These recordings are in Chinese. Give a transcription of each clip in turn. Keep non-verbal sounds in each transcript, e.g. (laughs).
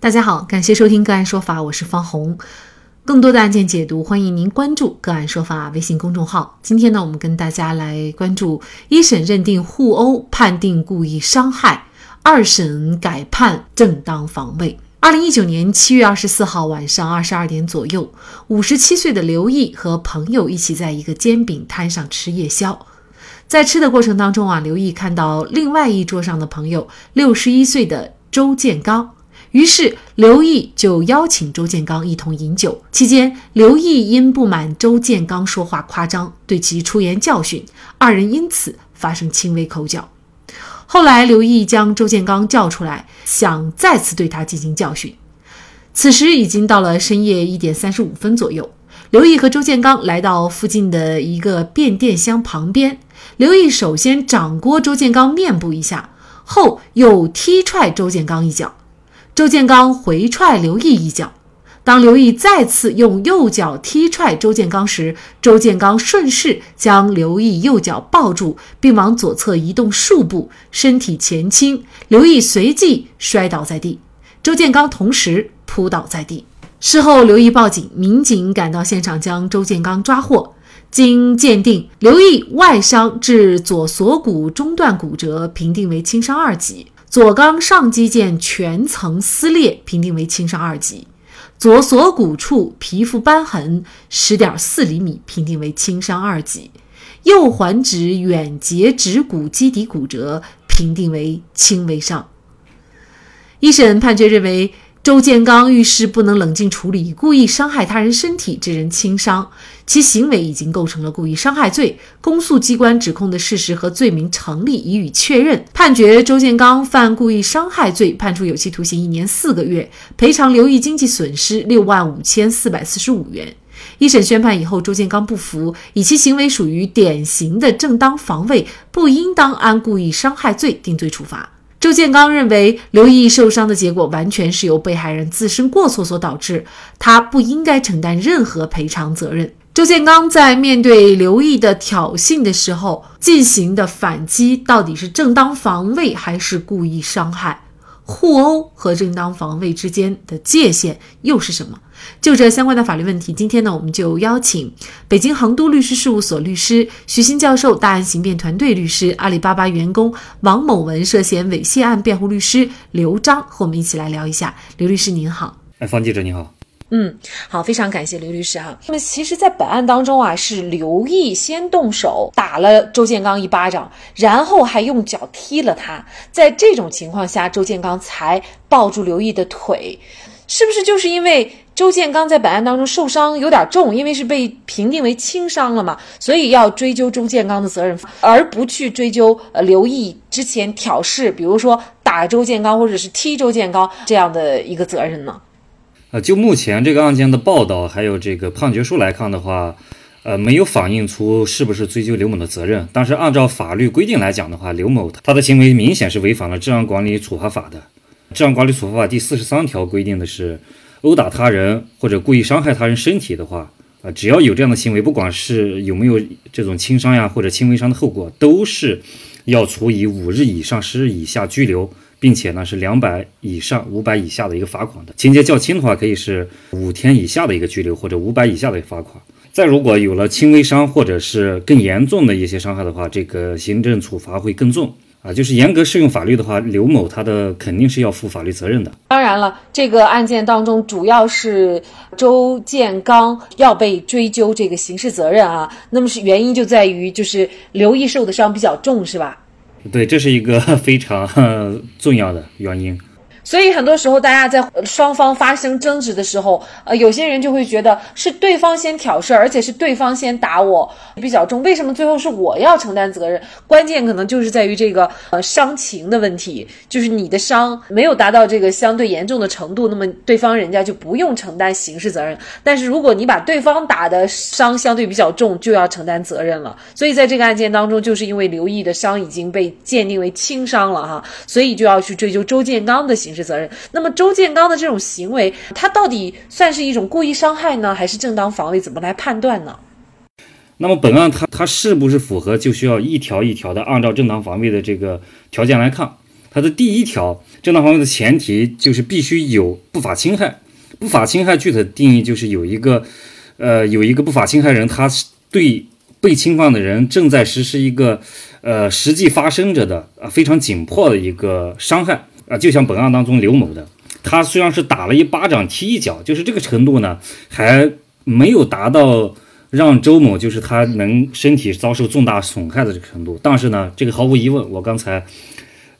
大家好，感谢收听个案说法，我是方红。更多的案件解读，欢迎您关注个案说法微信公众号。今天呢，我们跟大家来关注一审认定互殴，判定故意伤害；二审改判正当防卫。二零一九年七月二十四号晚上二十二点左右，五十七岁的刘毅和朋友一起在一个煎饼摊上吃夜宵。在吃的过程当中啊，刘毅看到另外一桌上的朋友六十一岁的周建刚，于是刘毅就邀请周建刚一同饮酒。期间，刘毅因不满周建刚说话夸张，对其出言教训，二人因此发生轻微口角。后来，刘毅将周建刚叫出来，想再次对他进行教训。此时已经到了深夜一点三十五分左右，刘毅和周建刚来到附近的一个变电箱旁边。刘毅首先掌掴周建刚面部一下，后又踢踹周建刚一脚，周建刚回踹刘毅一脚。当刘毅再次用右脚踢踹周建刚时，周建刚顺势将刘毅右脚抱住，并往左侧移动数步，身体前倾，刘毅随即摔倒在地，周建刚同时扑倒在地。事后，刘毅报警，民警赶到现场将周建刚抓获。经鉴定，刘毅外伤致左锁骨中段骨折，评定为轻伤二级；左肛上肌腱全层撕裂，评定为轻伤二级；左锁骨处皮肤瘢痕十点四厘米，评定为轻伤二级；右环指远节指骨基底骨折，评定为轻微伤。一审判决认为。周建刚遇事不能冷静处理，故意伤害他人身体，致人轻伤，其行为已经构成了故意伤害罪。公诉机关指控的事实和罪名成立，已予确认。判决周建刚犯故意伤害罪，判处有期徒刑一年四个月，赔偿刘毅经济损失六万五千四百四十五元。一审宣判以后，周建刚不服，以其行为属于典型的正当防卫，不应当按故意伤害罪定罪处罚。周建刚认为，刘毅受伤的结果完全是由被害人自身过错所导致，他不应该承担任何赔偿责任。周建刚在面对刘毅的挑衅的时候进行的反击，到底是正当防卫还是故意伤害？互殴和正当防卫之间的界限又是什么？就这相关的法律问题，今天呢，我们就邀请北京恒都律师事务所律师徐新教授、大案刑辩团队律师、阿里巴巴员工王某文涉嫌猥亵案辩护律师刘章和我们一起来聊一下。刘律师您好，哎，方记者你好。嗯，好，非常感谢刘律师哈。那么，其实，在本案当中啊，是刘毅先动手打了周建刚一巴掌，然后还用脚踢了他。在这种情况下，周建刚才抱住刘毅的腿，是不是就是因为周建刚在本案当中受伤有点重，因为是被评定为轻伤了嘛，所以要追究周建刚的责任，而不去追究呃刘毅之前挑事，比如说打周建刚或者是踢周建刚这样的一个责任呢？呃，就目前这个案件的报道，还有这个判决书来看的话，呃，没有反映出是不是追究刘某的责任。但是按照法律规定来讲的话，刘某他的行为明显是违反了《治安管理处罚法》的。《治安管理处罚法》第四十三条规定的是，殴打他人或者故意伤害他人身体的话，啊，只要有这样的行为，不管是有没有这种轻伤呀或者轻微伤的后果，都是要处以五日以上十日以下拘留。并且呢是两百以上五百以下的一个罚款的，情节较轻的话可以是五天以下的一个拘留或者五百以下的罚款。再如果有了轻微伤或者是更严重的一些伤害的话，这个行政处罚会更重啊。就是严格适用法律的话，刘某他的肯定是要负法律责任的。当然了，这个案件当中主要是周建刚要被追究这个刑事责任啊。那么是原因就在于就是刘毅受的伤比较重，是吧？对，这是一个 (laughs) 非常 (laughs) 重要的原因。所以很多时候，大家在双方发生争执的时候，呃，有些人就会觉得是对方先挑事儿，而且是对方先打我比较重。为什么最后是我要承担责任？关键可能就是在于这个呃伤情的问题，就是你的伤没有达到这个相对严重的程度，那么对方人家就不用承担刑事责任。但是如果你把对方打的伤相对比较重，就要承担责任了。所以在这个案件当中，就是因为刘毅的伤已经被鉴定为轻伤了哈，所以就要去追究周建刚的刑刑事。责任。那么周建刚的这种行为，他到底算是一种故意伤害呢，还是正当防卫？怎么来判断呢？那么本案他他是不是符合，就需要一条一条的按照正当防卫的这个条件来看。他的第一条正当防卫的前提就是必须有不法侵害。不法侵害具体的定义就是有一个，呃，有一个不法侵害人，他是对被侵犯的人正在实施一个，呃，实际发生着的啊非常紧迫的一个伤害啊，就像本案当中刘某的，他虽然是打了一巴掌踢一脚，就是这个程度呢，还没有达到让周某就是他能身体遭受重大损害的这个程度，但是呢，这个毫无疑问，我刚才。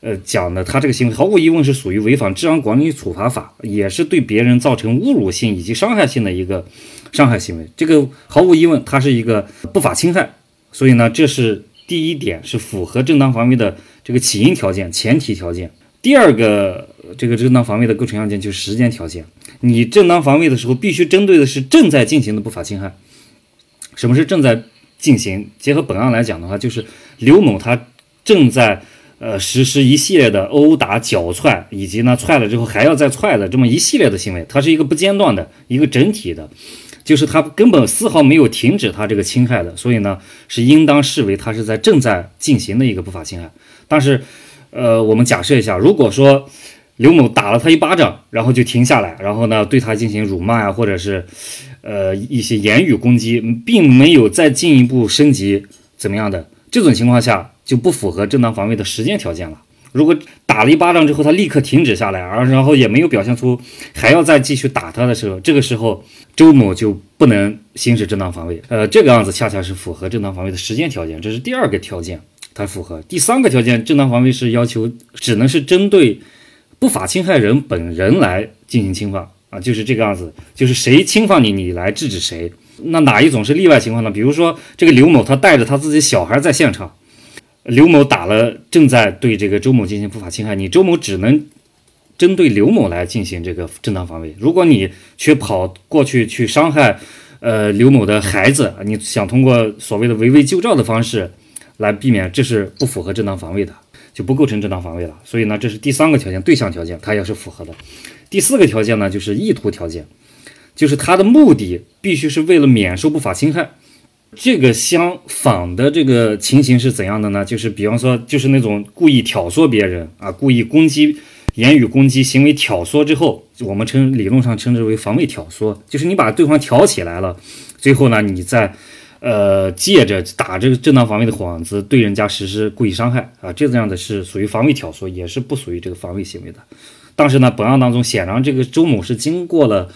呃，讲的他这个行为毫无疑问是属于违反治安管理处罚法，也是对别人造成侮辱性以及伤害性的一个伤害行为。这个毫无疑问，它是一个不法侵害。所以呢，这是第一点，是符合正当防卫的这个起因条件、前提条件。第二个，这个正当防卫的构成要件就是时间条件。你正当防卫的时候，必须针对的是正在进行的不法侵害。什么是正在进行？结合本案来讲的话，就是刘某他正在。呃，实施一系列的殴打、脚踹，以及呢踹了之后还要再踹的这么一系列的行为，它是一个不间断的一个整体的，就是他根本丝毫没有停止他这个侵害的，所以呢是应当视为他是在正在进行的一个不法侵害。但是，呃，我们假设一下，如果说刘某打了他一巴掌，然后就停下来，然后呢对他进行辱骂呀，或者是呃一些言语攻击，并没有再进一步升级怎么样的这种情况下。就不符合正当防卫的时间条件了。如果打了一巴掌之后，他立刻停止下来，而然后也没有表现出还要再继续打他的时候，这个时候周某就不能行使正当防卫。呃，这个样子恰恰是符合正当防卫的时间条件，这是第二个条件，它符合。第三个条件，正当防卫是要求只能是针对不法侵害人本人来进行侵犯啊，就是这个样子，就是谁侵犯你，你来制止谁。那哪一种是例外情况呢？比如说这个刘某他带着他自己小孩在现场。刘某打了正在对这个周某进行不法侵害，你周某只能针对刘某来进行这个正当防卫。如果你却跑过去去伤害，呃刘某的孩子，你想通过所谓的围魏救赵的方式来避免，这是不符合正当防卫的，就不构成正当防卫了。所以呢，这是第三个条件，对象条件，它也是符合的。第四个条件呢，就是意图条件，就是它的目的必须是为了免受不法侵害。这个相仿的这个情形是怎样的呢？就是比方说，就是那种故意挑唆别人啊，故意攻击、言语攻击、行为挑唆之后，我们称理论上称之为防卫挑唆，就是你把对方挑起来了，最后呢，你再呃借着打这个正当防卫的幌子对人家实施故意伤害啊，这样的是属于防卫挑唆，也是不属于这个防卫行为的。但是呢，本案当中显然这个周某是经过了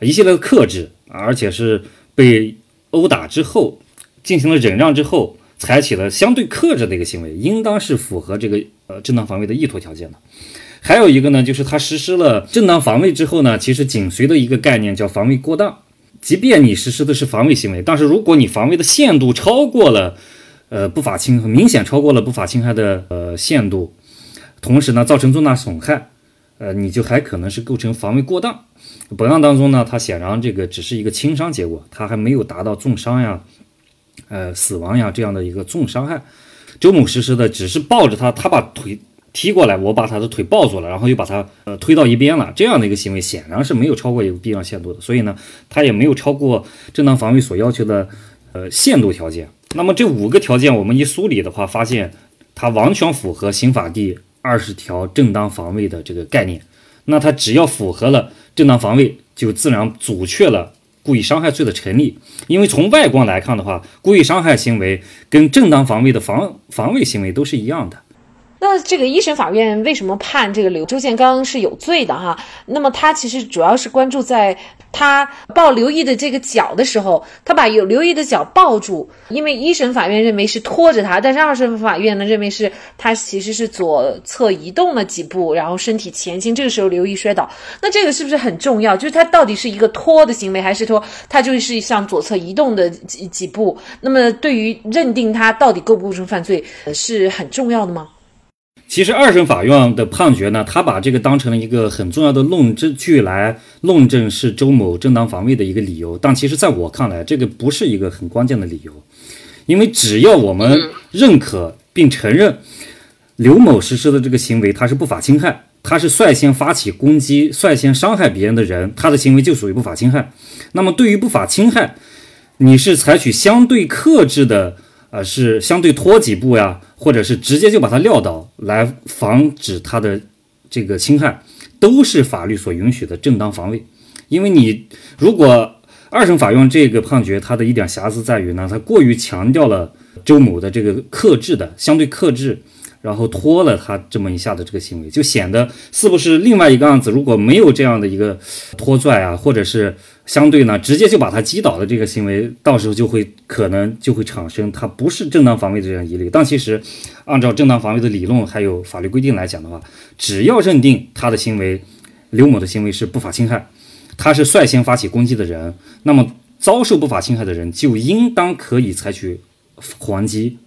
一系列的克制，而且是被。殴打之后，进行了忍让之后，采取了相对克制的一个行为，应当是符合这个呃正当防卫的意图条件的。还有一个呢，就是他实施了正当防卫之后呢，其实紧随的一个概念叫防卫过当。即便你实施的是防卫行为，但是如果你防卫的限度超过了呃不法侵，明显超过了不法侵害的呃限度，同时呢造成重大损害，呃你就还可能是构成防卫过当。本案当中呢，他显然这个只是一个轻伤结果，他还没有达到重伤呀、呃死亡呀这样的一个重伤害。周某实施的只是抱着他，他把腿踢过来，我把他的腿抱住了，然后又把他呃推到一边了，这样的一个行为显然是没有超过一个必要限度的，所以呢，他也没有超过正当防卫所要求的呃限度条件。那么这五个条件我们一梳理的话，发现它完全符合刑法第二十条正当防卫的这个概念。那他只要符合了。正当防卫就自然阻却了故意伤害罪的成立，因为从外观来看的话，故意伤害行为跟正当防卫的防防卫行为都是一样的。那这个一审法院为什么判这个刘周建刚是有罪的哈？那么他其实主要是关注在他抱刘毅的这个脚的时候，他把有刘毅的脚抱住，因为一审法院认为是拖着他，但是二审法院呢认为是他其实是左侧移动了几步，然后身体前倾，这个时候刘毅摔倒。那这个是不是很重要？就是他到底是一个拖的行为，还是说他就是向左侧移动的几几步？那么对于认定他到底构不构成犯罪是很重要的吗？其实二审法院的判决呢，他把这个当成了一个很重要的论据来论证是周某正当防卫的一个理由。但其实在我看来，这个不是一个很关键的理由，因为只要我们认可并承认刘某实施的这个行为他是不法侵害，他是率先发起攻击、率先伤害别人的人，他的行为就属于不法侵害。那么对于不法侵害，你是采取相对克制的。啊，是相对拖几步呀，或者是直接就把他撂倒，来防止他的这个侵害，都是法律所允许的正当防卫。因为你如果二审法院这个判决，它的一点瑕疵在于呢，它过于强调了周某的这个克制的相对克制。然后拖了他这么一下的这个行为，就显得是不是另外一个案子如果没有这样的一个拖拽啊，或者是相对呢，直接就把他击倒的这个行为，到时候就会可能就会产生他不是正当防卫的这样疑虑。但其实，按照正当防卫的理论还有法律规定来讲的话，只要认定他的行为刘某的行为是不法侵害，他是率先发起攻击的人，那么遭受不法侵害的人就应当可以采取还击。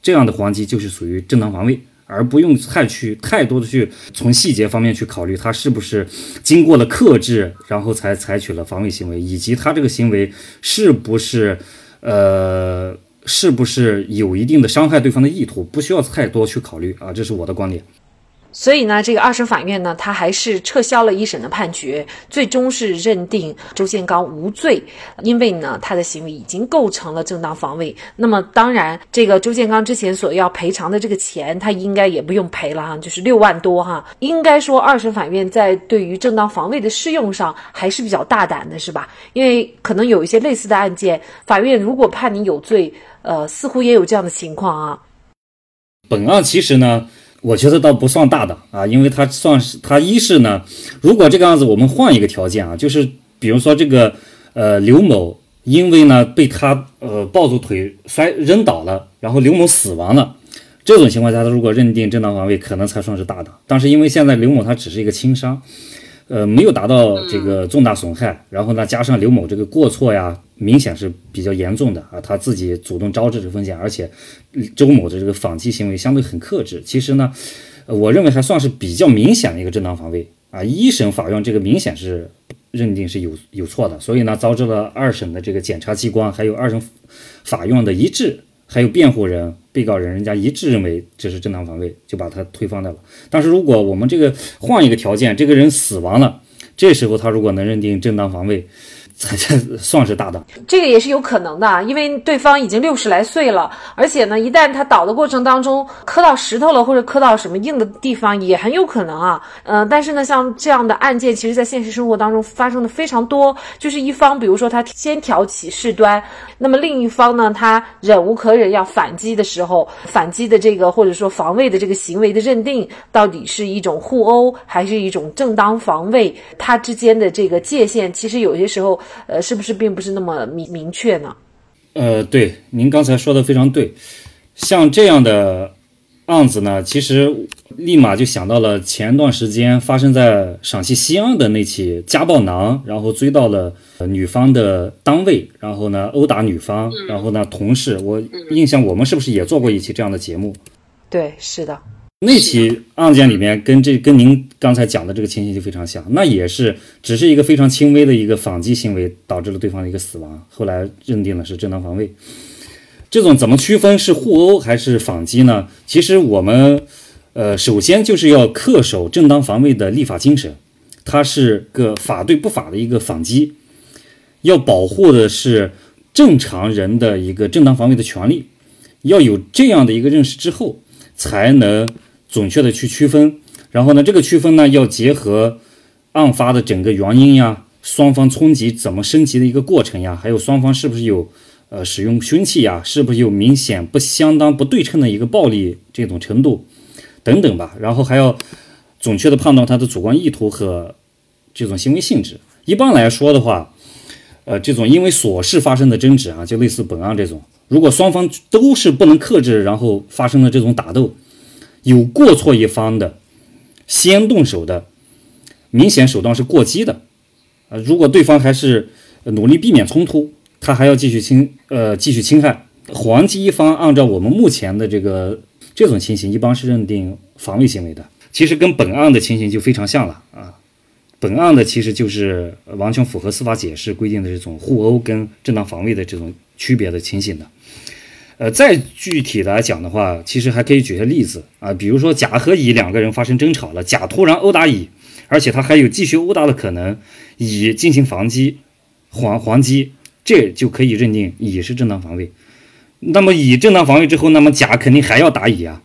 这样的还击就是属于正当防卫，而不用太去太多的去从细节方面去考虑他是不是经过了克制，然后才采取了防卫行为，以及他这个行为是不是呃是不是有一定的伤害对方的意图，不需要太多去考虑啊，这是我的观点。所以呢，这个二审法院呢，他还是撤销了一审的判决，最终是认定周建刚无罪，因为呢，他的行为已经构成了正当防卫。那么，当然，这个周建刚之前所要赔偿的这个钱，他应该也不用赔了哈，就是六万多哈。应该说，二审法院在对于正当防卫的适用上还是比较大胆的，是吧？因为可能有一些类似的案件，法院如果判你有罪，呃，似乎也有这样的情况啊。本案其实呢。我觉得倒不算大的啊，因为他算是他一是呢，如果这个案子我们换一个条件啊，就是比如说这个呃刘某因为呢被他呃抱住腿摔扔倒了，然后刘某死亡了，这种情况下他如果认定正当防卫，可能才算是大的。但是因为现在刘某他只是一个轻伤。呃，没有达到这个重大损害，然后呢，加上刘某这个过错呀，明显是比较严重的啊，他自己主动招致这风险，而且周某的这个反击行为相对很克制，其实呢，我认为还算是比较明显的一个正当防卫啊。一审法院这个明显是认定是有有错的，所以呢，遭致了二审的这个检察机关还有二审法院的一致。还有辩护人、被告人，人家一致认为这是正当防卫，就把他推翻掉了。但是如果我们这个换一个条件，这个人死亡了，这时候他如果能认定正当防卫。这 (laughs) 算是大的，这个也是有可能的，因为对方已经六十来岁了，而且呢，一旦他倒的过程当中磕到石头了，或者磕到什么硬的地方，也很有可能啊。嗯，但是呢，像这样的案件，其实在现实生活当中发生的非常多。就是一方，比如说他先挑起事端，那么另一方呢，他忍无可忍要反击的时候，反击的这个或者说防卫的这个行为的认定，到底是一种互殴还是一种正当防卫？它之间的这个界限，其实有些时候。呃，是不是并不是那么明明确呢？呃，对，您刚才说的非常对。像这样的案子呢，其实立马就想到了前段时间发生在陕西西安的那起家暴男，然后追到了女方的单位，然后呢殴打女方，然后呢同事。我印象我们是不是也做过一期这样的节目？对，是的。那起案件里面，跟这跟您刚才讲的这个情形就非常像，那也是只是一个非常轻微的一个反击行为，导致了对方的一个死亡，后来认定了是正当防卫。这种怎么区分是互殴还是反击呢？其实我们，呃，首先就是要恪守正当防卫的立法精神，它是个法对不法的一个反击，要保护的是正常人的一个正当防卫的权利，要有这样的一个认识之后，才能。准确的去区分，然后呢，这个区分呢要结合案发的整个原因呀，双方冲击怎么升级的一个过程呀，还有双方是不是有呃使用凶器呀，是不是有明显不相当不对称的一个暴力这种程度等等吧，然后还要准确的判断他的主观意图和这种行为性质。一般来说的话，呃，这种因为琐事发生的争执啊，就类似本案这种，如果双方都是不能克制，然后发生了这种打斗。有过错一方的先动手的，明显手段是过激的，呃，如果对方还是努力避免冲突，他还要继续侵呃继续侵害，黄鸡一方按照我们目前的这个这种情形，一般是认定防卫行为的。其实跟本案的情形就非常像了啊，本案的其实就是完全符合司法解释规定的这种互殴跟正当防卫的这种区别的情形的。呃，再具体来讲的话，其实还可以举些例子啊，比如说甲和乙两个人发生争吵了，甲突然殴打乙，而且他还有继续殴打的可能，乙进行防击，还还击，这就可以认定乙是正当防卫。那么乙正当防卫之后，那么甲肯定还要打乙啊，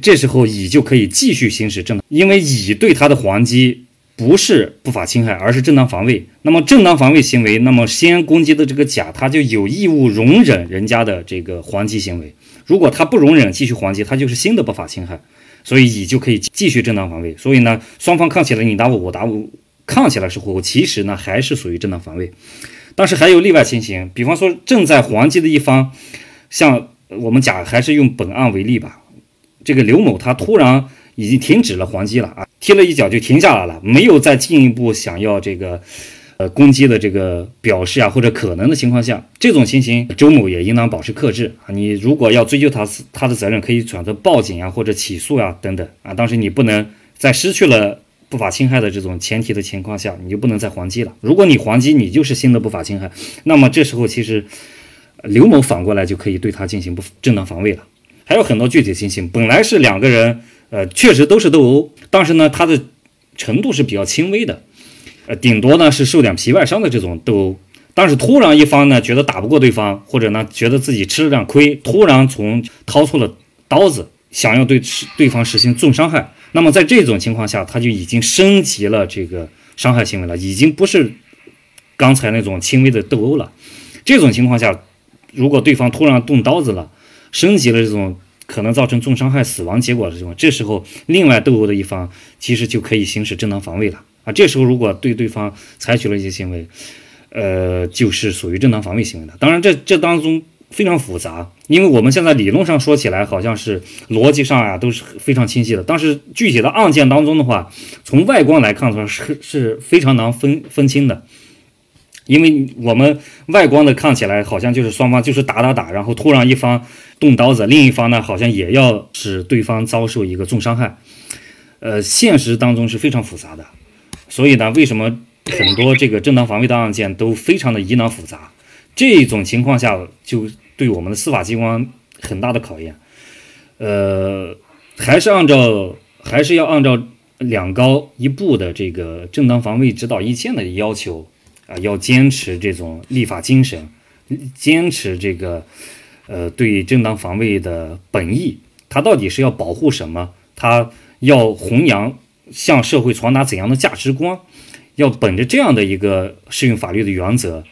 这时候乙就可以继续行使正当，因为乙对他的还击不是不法侵害，而是正当防卫。那么正当防卫行为，那么先攻击的这个甲，他就有义务容忍人家的这个还击行为。如果他不容忍继续还击，他就是新的不法侵害，所以乙就可以继续正当防卫。所以呢，双方抗起来，你打我，我打我，抗起来是互殴，其实呢还是属于正当防卫。但是还有例外情形，比方说正在还击的一方，像我们甲还是用本案为例吧，这个刘某他突然已经停止了还击了啊，踢了一脚就停下来了，没有再进一步想要这个呃攻击的这个表示啊或者可能的情况下，这种情形周某也应当保持克制啊。你如果要追究他他的责任，可以选择报警啊或者起诉啊等等啊，但是你不能在失去了。不法侵害的这种前提的情况下，你就不能再还击了。如果你还击，你就是新的不法侵害。那么这时候其实刘某反过来就可以对他进行不正当防卫了。还有很多具体情形，本来是两个人，呃，确实都是斗殴，但是呢，他的程度是比较轻微的，呃，顶多呢是受点皮外伤的这种斗殴。但是突然一方呢觉得打不过对方，或者呢觉得自己吃了点亏，突然从掏出了刀子，想要对对方实行重伤害。那么在这种情况下，他就已经升级了这个伤害行为了，已经不是刚才那种轻微的斗殴了。这种情况下，如果对方突然动刀子了，升级了这种可能造成重伤害、死亡结果的这种，这时候另外斗殴的一方其实就可以行使正当防卫了啊。这时候如果对对方采取了一些行为，呃，就是属于正当防卫行为的。当然，这这当中。非常复杂，因为我们现在理论上说起来好像是逻辑上啊都是非常清晰的，但是具体的案件当中的话，从外观来看的话是是非常难分分清的，因为我们外观的看起来好像就是双方就是打打打，然后突然一方动刀子，另一方呢好像也要使对方遭受一个重伤害，呃，现实当中是非常复杂的，所以呢，为什么很多这个正当防卫的案件都非常的疑难复杂？这种情况下，就对我们的司法机关很大的考验。呃，还是按照，还是要按照两高一部的这个正当防卫指导意见的要求啊，要坚持这种立法精神，坚持这个呃对正当防卫的本意。它到底是要保护什么？它要弘扬向社会传达怎样的价值观？要本着这样的一个适用法律的原则。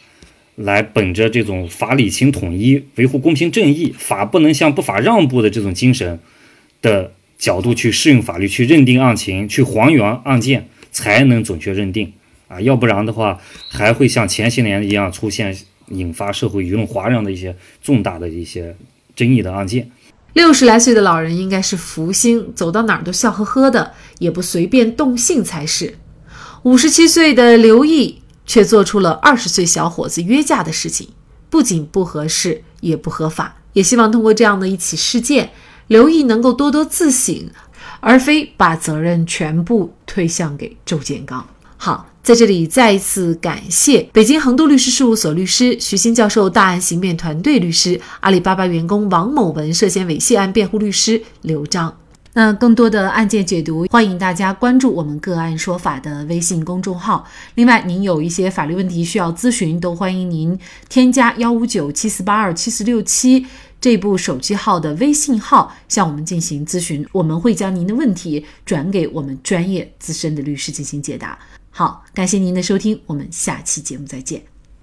来本着这种法理情统一、维护公平正义、法不能向不法让步的这种精神的角度去适用法律、去认定案情、去还原案件，才能准确认定啊！要不然的话，还会像前些年一样出现引发社会舆论哗然的一些重大的一些争议的案件。六十来岁的老人应该是福星，走到哪儿都笑呵呵的，也不随便动性才是。五十七岁的刘毅。却做出了二十岁小伙子约架的事情，不仅不合适，也不合法。也希望通过这样的一起事件，刘毅能够多多自省，而非把责任全部推向给周建刚。好，在这里再一次感谢北京恒都律师事务所律师徐新教授、大案刑辩团队律师、阿里巴巴员工王某文涉嫌猥亵案辩护律师刘章。那更多的案件解读，欢迎大家关注我们个案说法的微信公众号。另外，您有一些法律问题需要咨询，都欢迎您添加幺五九七四八二七四六七这部手机号的微信号向我们进行咨询，我们会将您的问题转给我们专业资深的律师进行解答。好，感谢您的收听，我们下期节目再见。